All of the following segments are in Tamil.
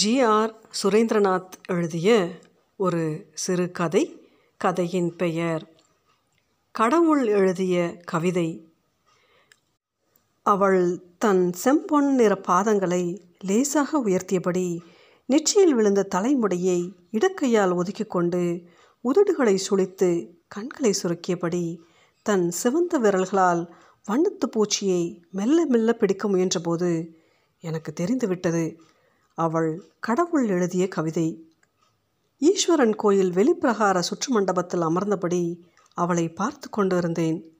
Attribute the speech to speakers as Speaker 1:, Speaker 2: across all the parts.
Speaker 1: ஜிஆர் சுரேந்திரநாத் எழுதிய ஒரு சிறு கதை கதையின் பெயர். கடவுள் எழுதிய கவிதை. அவள் தன் செம்பொன் நிற பாதங்களை லேசாக உயர்த்தியபடி நெற்றியில் விழுந்த தலைமுடியை இடக்கையால் ஒதுக்கிக் கொண்டு உதடுகளை சுழித்து கண்களை சுருக்கியபடி தன் சிவந்த விரல்களால் வண்ணத்து பூச்சியை மெல்ல மெல்ல பிடிக்க முயன்றபோது எனக்கு தெரிந்துவிட்டது. அவள் கடவுள் எழுதிய கவிதை. ஈஸ்வரன் கோயில் வெளிப்பிரகார சுற்று மண்டபத்தில் அமர்ந்தபடி அவளை பார்த்து கொண்டிருந்தேன்.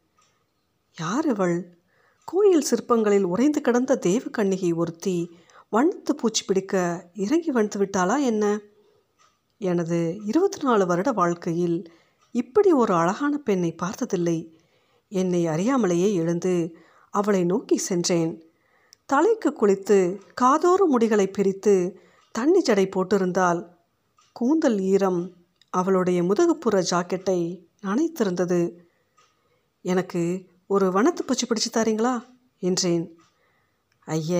Speaker 1: யார் இவள்? கோயில் சிற்பங்களில் உறைந்து கிடந்த தேவ கன்னிகை ஒருத்தி வண்ணத்து பூச்சி பிடிக்க இறங்கி வந்து விட்டாளா என்ன? எனது இருபத்தி நாலு வருட வாழ்க்கையில் இப்படி ஒரு அழகான பெண்ணை பார்த்ததில்லை. என்னை அறியாமலேயே எழுந்து அவளை நோக்கி சென்றேன். தலைக்கு குளித்து காதோறு முடிகளை பிரித்து தண்ணி ஜடை போட்டிருந்தால் கூந்தல் ஈரம் அவளுடைய முதுகுப்புற ஜாக்கெட்டை நனைத்திருந்தது. எனக்கு ஒரு வனத்து பூச்சி பிடிச்சு தாரீங்களா? என்றேன். ஐய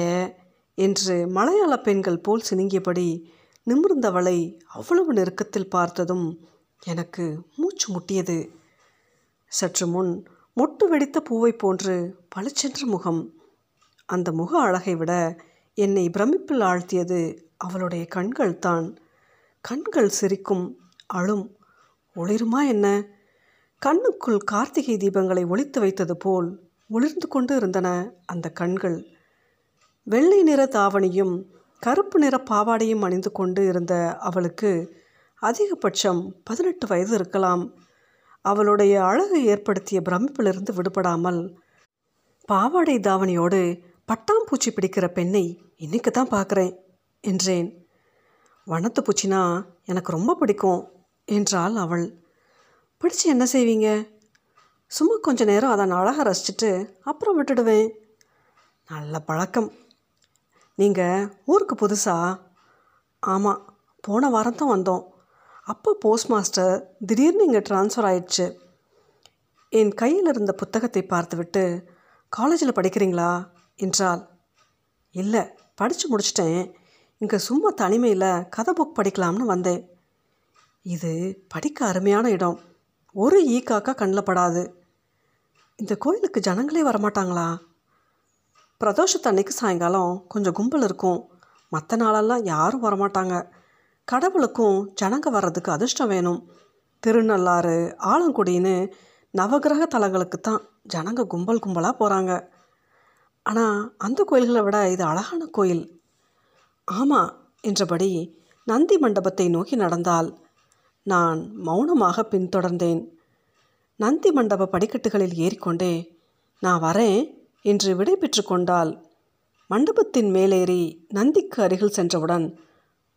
Speaker 1: என்று மலையாள பெண்கள் போல் சினுங்கியபடி நிமிர்ந்தவளை அவ்வளவு நெருக்கத்தில் பார்த்ததும் எனக்கு மூச்சு முட்டியது. சற்று முன் மொட்டு வெடித்த பூவை போன்று பளிச்சென்ற முகம் அந்த முக அழகை விட என்னை பிரமிப்பில் ஆழ்த்தியது அவளுடைய கண்கள் தான். கண்கள் சிரிக்கும் அழும். ஒளிருமா என்ன? கண்ணுக்குள் கார்த்திகை தீபங்களை ஒளித்து வைத்தது போல் ஒளிர்ந்து கொண்டு இருந்தன அந்த கண்கள். வெள்ளை நிற தாவணியும் கருப்பு நிற பாவாடையும் அணிந்து கொண்டு இருந்த அவளுக்கு அதிகபட்சம் பதினெட்டு வயது இருக்கலாம். அவளுடைய அழகு ஏற்படுத்திய பிரமிப்பிலிருந்து விடுபடாமல் பாவாடை தாவணியோடு பட்டாம்பூச்சி பிடிக்கிற பெண்ணை இன்னைக்கு தான் பார்க்குறேன் என்றேன். வனத்து பூச்சினா எனக்கு ரொம்ப பிடிக்கும் என்றாள் அவள். பிடிச்சி என்ன செய்வீங்க? சும்மா கொஞ்ச நேரம் அதை நான் அழகாக ரசிச்சுட்டு அப்புறம் விட்டுடுவேன். நல்ல பழக்கம். நீங்கள் ஊருக்கு புதுசா? ஆமாம் போன வாரம் தான் வந்தோம். அப்போ போஸ்ட் மாஸ்டர் திடீர்னு இங்கே ட்ரான்ஸ்ஃபர் ஆயிடுச்சு. என் கையில் இருந்த புத்தகத்தை பார்த்துவிட்டு காலேஜில் படிக்கிறீங்களா? என்றாள். இல்லை படித்து முடிச்சிட்டேன். இங்கே சும்மா தனிமையில் கதை புக் படிக்கலாம்னு வந்தேன். இது படிக்க அருமையான இடம். ஒரு ஈ காக்கா கண்ணில் படாது. இந்த கோயிலுக்கு ஜனங்களே வரமாட்டாங்களா? பிரதோஷத்தன்னைக்கு சாயங்காலம் கொஞ்சம் கும்பல் இருக்கும். மற்ற நாளெல்லாம் யாரும் வரமாட்டாங்க. கடவுளுக்கும் ஜனங்க வர்றதுக்கு அதிர்ஷ்டம் வேணும். திருநள்ளாறு ஆலங்குடின்னு நவகிரக தலங்களுக்கு தான் ஜனங்க கும்பல் கும்பலாக போகிறாங்க ஆனால் அந்த கோயில்களை விட இது அழகான கோயில். ஆமாம் என்றபடி நந்தி மண்டபத்தை நோக்கி நடந்தால் நான் மௌனமாக பின்தொடர்ந்தேன். நந்தி மண்டப படிக்கட்டுகளில் ஏறிக்கொண்டே நான் வரேன் என்று விடை பெற்று கொண்டால் மண்டபத்தின் மேலேறி நந்திக்கு அருகில் சென்றவுடன்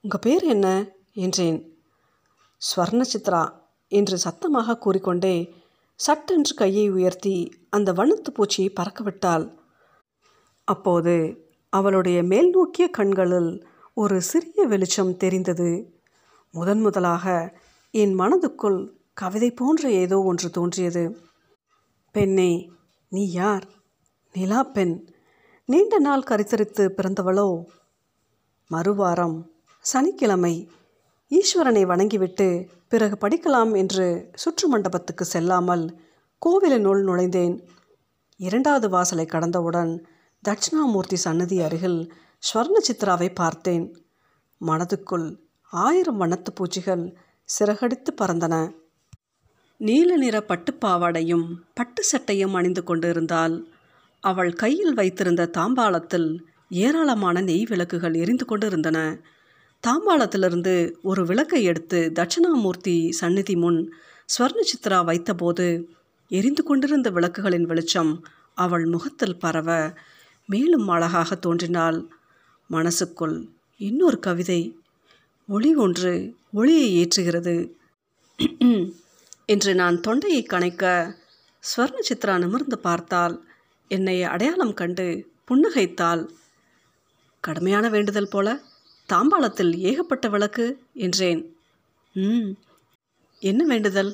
Speaker 1: உங்கள் பேர் என்ன? என்றேன். ஸ்வர்ணசித்ரா என்று சத்தமாக கூறிக்கொண்டே சட்டென்று கையை உயர்த்தி அந்த வண்ணத்து பூச்சியை பறக்கவிட்டாள் அப்போது அவளுடைய மேல் நோக்கிய கண்களில் ஒரு சிறிய வெளிச்சம் தெரிந்தது. முதன் முதலாக என் மனதுக்குள் கவிதை போன்ற ஏதோ ஒன்று தோன்றியது. பெண்ணே நீ யார்? நிலா பெண். நீண்ட நாள் கரித்தரித்து பிறந்தவளோ? மறுவாரம் சனிக்கிழமை ஈஸ்வரனை வணங்கிவிட்டு பிறகு படிக்கலாம் என்று சுற்று மண்டபத்துக்கு செல்லாமல் கோவிலினுள் நுழைந்தேன். இரண்டாவது வாசலை கடந்தவுடன் தட்சிணாமூர்த்தி சன்னதி அருகில் ஸ்வர்ண சித்ராவை பார்த்தேன். மனதுக்குள் ஆயிரம் வண்ணத்து பூச்சிகள் சிறகடித்து பறந்தன. நீல நிற பட்டுப்பாவாடையும் பட்டு சட்டையும் அணிந்து கொண்டிருந்தால் அவள் கையில் வைத்திருந்த தாம்பாளத்தில் ஏராளமான நெய் விளக்குகள் எரிந்து கொண்டிருந்தன. தாம்பாளத்திலிருந்து ஒரு விளக்கை எடுத்து தட்சிணாமூர்த்தி சந்நிதி முன் ஸ்வர்ண சித்ரா வைத்தபோது எரிந்து கொண்டிருந்த விளக்குகளின் வெளிச்சம் அவள் முகத்தில் பரவ மேலும் அழகாக தோன்றினாள். மனசுக்குள் இன்னொரு கவிதை ஒளி ஒன்று ஒளியை ஏற்றுகிறது. என்று நான் தொண்டையை கணைக்க ஸ்வர்ண சித்ரா நிமிர்ந்து பார்த்தால் என்னை அடையாளம் கண்டு புன்னகைத்தாள். கடுமையான வேண்டுதல் போல தாம்பாளத்தில் ஏகப்பட்ட விளக்கு என்றேன். ம் என்ன வேண்டுதல்?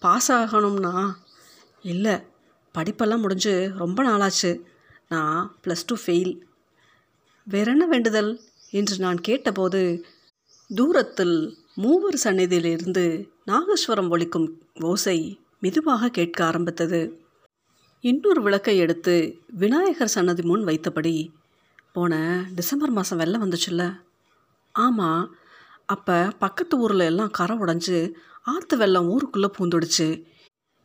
Speaker 1: பாஸ் ஆகணும்னா? இல்லை படிப்பெல்லாம் முடிஞ்சு ரொம்ப நாளாச்சு. நான் ப்ளஸ் டூ ஃபெயில் வேறென்ன வேண்டுதல்? என்று நான் கேட்டபோது தூரத்தில் மூவர் சந்நிதியிலிருந்து நாகஸ்வரம் ஒலிக்கும் ஓசை மெதுவாக கேட்க ஆரம்பித்தது. இன்னொரு விளக்கை எடுத்து விநாயகர் சன்னதி முன் வைத்தபடி போன டிசம்பர் மாதம் வெள்ளம் வந்துச்சுல்ல? ஆமாம் அப்போ பக்கத்து ஊரில் எல்லாம் கரை உடஞ்சி ஆற்று வெள்ளம் ஊருக்குள்ளே பூந்துடுச்சு.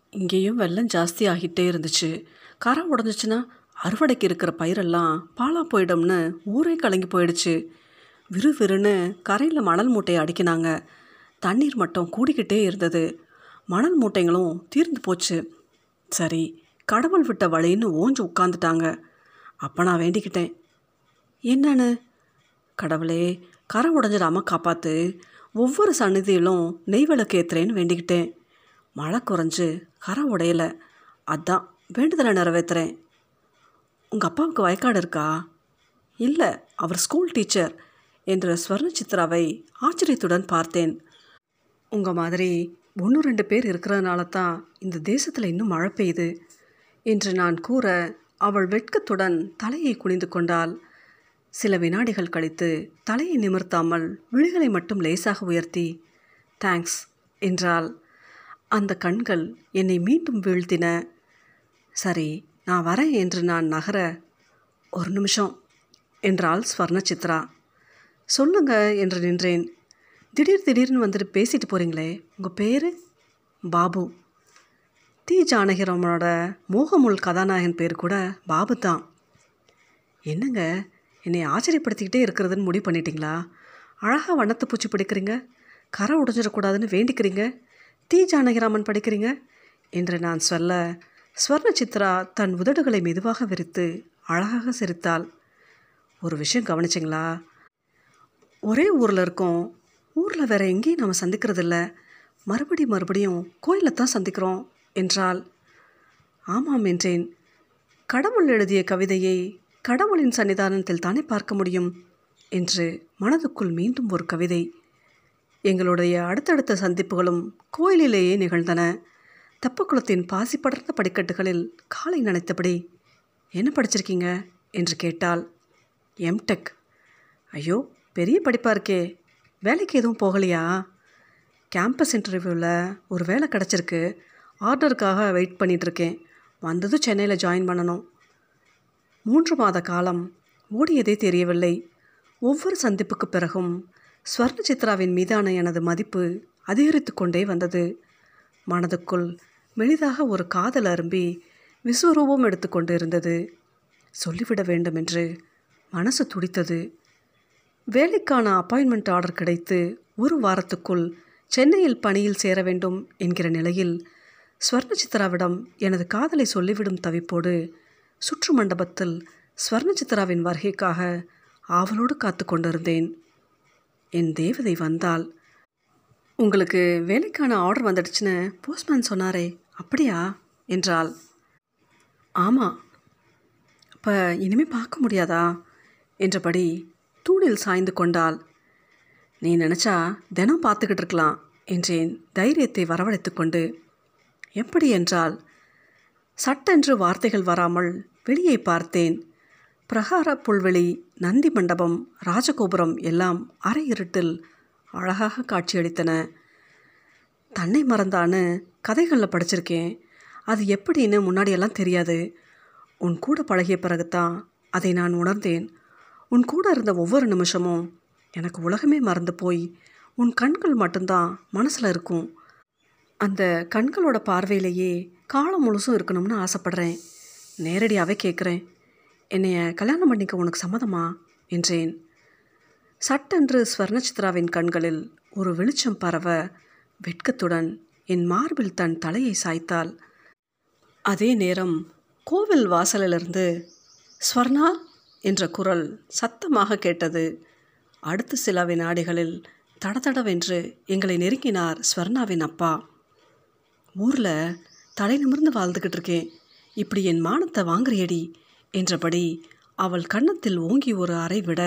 Speaker 1: இங்கேயும் வெள்ளம் ஜாஸ்தி ஆகிட்டே இருந்துச்சு. கரை உடஞ்சிச்சின்னா அறுவடைக்கு இருக்கிற பயிரெல்லாம் பாலா போயிடும்னு ஊரே கலங்கி போயிடுச்சு. விறுவிறுன்னு கரையில் மணல் மூட்டையை அடிக்கினாங்க. தண்ணீர் மட்டம் கூடிக்கிட்டே இருந்தது. மணல் மூட்டைங்களும் தீர்ந்து போச்சு. சரி கடவுள் விட்ட வழின்னு ஓஞ்சு உட்காந்துட்டாங்க அப்போ நான் வேண்டிக்கிட்டேன். என்னன்னு? கடவுளே கரை உடஞ்சிடாம காப்பாற்று ஒவ்வொரு சந்நிதியிலும் நெய் விளக்கு ஏத்துறேன்னு வேண்டிக்கிட்டேன். மழை குறைஞ்சு கரை உடையலை. அதான் வேண்டுதலை நிறைவேற்றுறேன் உங்கள் அப்பாவுக்கு வயக்காடு இருக்கா? இல்லை அவர் ஸ்கூல் டீச்சர் என்ற ஸ்வர்ண சித்ராவை ஆச்சரியத்துடன் பார்த்தேன். உங்கள் மாதிரி ஒன்று ரெண்டு பேர் இருக்கிறதுனால தான் இந்த தேசத்தில் இன்னும் மழை பெய்யுது என்று நான் கூற அவள் வெட்கத்துடன் தலையை குனிந்து கொண்டாள். சில வினாடிகள் கழித்து தலையை நிமிர்த்தாமல் விழிகளை மட்டும் லேசாக உயர்த்தி தேங்க்ஸ் என்றாள். அந்த கண்கள் என்னை மீண்டும் வீழ்த்தின. சரி நான் வரேன் என்று நான் நகர ஒரு நிமிஷம் என்றாள் ஸ்வர்ண சித்ரா சொல்லுங்க என்று நின்றேன். திடீர் திடீர்னு வந்துட்டு பேசிட்டு போகிறீங்களே உங்கள் பேர்? பாபு. தி ஜானகிராமனோட மோகமுல் கதாநாயகன் பேர் கூட பாபு தான். என்னங்க என்னை ஆச்சரியப்படுத்திக்கிட்டே இருக்கிறதுன்னு முடிவு பண்ணிட்டீங்களா? அழகாக வண்ணத்தை பூச்சி படிக்கிறீங்க கரை உடைஞ்சிடக்கூடாதுன்னு வேண்டிக்கிறீங்க தி ஜானகிராமன் படிக்கிறீங்க என்று நான் சொல்ல ஸ்வர்ண சித்ரா தன் உதடுகளை மெதுவாக விரித்து அழகாக சிரித்தாள். ஒரு விஷயம் கவனிச்சிங்களா? ஒரே ஊரில் இருக்கோம். ஊரில் வேற எங்கேயும் நம்ம சந்திக்கிறதில்ல. மறுபடி மறுபடியும் கோயிலில் தான் சந்திக்கிறோம் என்றால் ஆமாம் என்றேன். கடவுள் எழுதிய கவிதையை கடவுளின் சன்னிதானத்தில் தானே பார்க்க முடியும் என்று மனதுக்குள் மீண்டும் ஒரு கவிதை. எங்களுடைய அடுத்தடுத்த சந்திப்புகளும் கோயிலிலேயே நிகழ்ந்தன. தெப்பக்குளத்தின் பாசி படர்ந்த படிக்கட்டுகளில் காலை நனைத்தபடி என்ன படிச்சிருக்கீங்க? என்று கேட்டாள். எம்டெக் ஐயோ பெரிய படிப்பாக இருக்கே. வேலைக்கு எதுவும் போகலையா? கேம்பஸ் இன்டர்வியூவில் ஒரு வேலை கிடச்சிருக்கு. ஆர்டருக்காக வெயிட் பண்ணிகிட்ருக்கேன் வந்ததும் சென்னையில் ஜாயின் பண்ணணும். மூன்று மாத காலம். ஓடியதே தெரியவில்லை. ஒவ்வொரு சந்திப்புக்கு பிறகும் ஸ்வர்ண சித்ராவின் மீதான எனது மதிப்பு அதிகரித்து கொண்டே வந்தது. மனதுக்குள் மெலிதாக ஒரு காதல் அரும்பி விஸ்வரூபம் எடுத்துக்கொண்டு இருந்தது சொல்லிவிட வேண்டும் என்று மனசு துடித்தது. வேலைக்கான அப்பாயின்மெண்ட் ஆர்டர் கிடைத்து ஒரு வாரத்துக்குள் சென்னையில் பணியில் சேர வேண்டும் என்கிற நிலையில் ஸ்வர்ணசித்ராவிடம் எனது காதலை சொல்லிவிடும் தவிப்போடு சுற்று மண்டபத்தில் ஸ்வர்ணசித்ராவின் வருகைக்காக ஆவலோடு காத்து கொண்டிருந்தேன். என் தேவதை வந்தால். உங்களுக்கு வேலைக்கான ஆர்டர் வந்துடுச்சுன்னு போஸ்ட்மேன் சொன்னாரே. அப்படியா? என்றாள். ஆமாம் அப்போ இனிமேல் பார்க்க முடியாதா? என்றபடி தூணில் சாய்ந்து கொண்டாள். நீ நினச்சா தினம் பார்த்துக்கிட்டு இருக்கலாம் என்றேன் தைரியத்தை வரவழைத்து கொண்டு. எப்படி என்றால் சட்டென்று வார்த்தைகள் வராமல் வெளியே பார்த்தேன். பிரகார புல்வெளி நந்தி மண்டபம் ராஜகோபுரம் எல்லாம் அரை இருட்டில் அழகாக காட்சியளித்தன. தன்னை மறந்தான்னு கதைகளில் படிச்சிருக்கேன். அது எப்படின்னு முன்னாடியெல்லாம் தெரியாது. உன் கூட பழகிய பிறகுதான் அதை நான் உணர்ந்தேன். உன் கூட இருந்த ஒவ்வொரு நிமிஷமும் எனக்கு உலகமே மறந்து போய் உன் கண்கள் மட்டும்தான் மனசில் இருக்கும். அந்த கண்களோட பார்வையிலேயே காலம் முழுசும் இருக்கணும்னு ஆசைப்படுறேன். நேரடியாகவே கேட்குறேன் என்னைய கல்யாணம் பண்ணிக்க உனக்கு சம்மதமா? என்றேன். சட்டென்று ஸ்வர்ணசித்ராவின் கண்களில் ஒரு வெளிச்சம் பரவ வெட்கத்துடன் என் மார்பில் தன் தலையை சாய்த்தாள். அதே நேரம் கோவில் வாசலிலிருந்து ஸ்வர்ணா என்ற குரல் சத்தமாக கேட்டது. அடுத்த சில வினாடிகளில் தடதடவென்று எங்களை நெருங்கினார் ஸ்வர்ணாவின் அப்பா. ஊரில் தலை நிமிர்ந்து வாழ்ந்துக்கிட்டு இருக்கேன். இப்படி என் மானத்தை வாங்குறியடி என்றபடி அவள் கன்னத்தில் ஓங்கி ஒரு அறை விட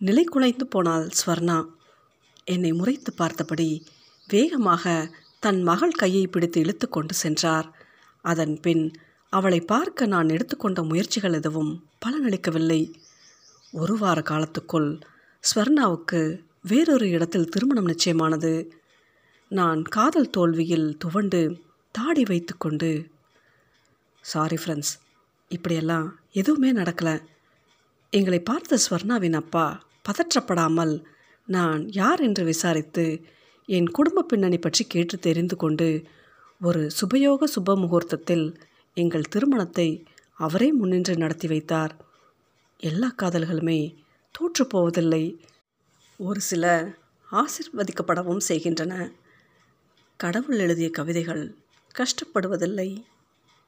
Speaker 1: நிலை குலைந்து போனாள் ஸ்வர்ணா. என்னை முறைத்து பார்த்தபடி வேகமாக தன் மகள் கையை பிடித்து இழுத்து கொண்டு சென்றார். அதன் பின் அவளை பார்க்க நான் எடுத்துக்கொண்ட முயற்சிகள் எதுவும் பலனளிக்கவில்லை. ஒரு வார காலத்துக்குள் ஸ்வர்ணாவுக்கு வேறொரு இடத்தில் திருமணம் நிச்சயமானது. நான் காதல் தோல்வியில் துவண்டு தாடி வைத்துக்கொண்டு சாரி ஃப்ரெண்ட்ஸ் இப்படியெல்லாம் எதுவுமே நடக்கலை. எங்களை பார்த்த ஸ்வர்ணாவின் அப்பா பதற்றப்படாமல் நான் யார் என்று விசாரித்து என் குடும்ப பின்னணி பற்றி கேட்டு தெரிந்து கொண்டு ஒரு சுபயோக சுப முகூர்த்தத்தில் எங்கள் திருமணத்தை அவரே முன்னின்று நடத்தி வைத்தார். எல்லா காதல்களுமே தோற்று போவதில்லை. ஒரு சில ஆசிர்வதிக்கப்படவும் செய்கின்றன. கடவுள் எழுதிய கவிதைகள் கஷ்டப்படுவதில்லை.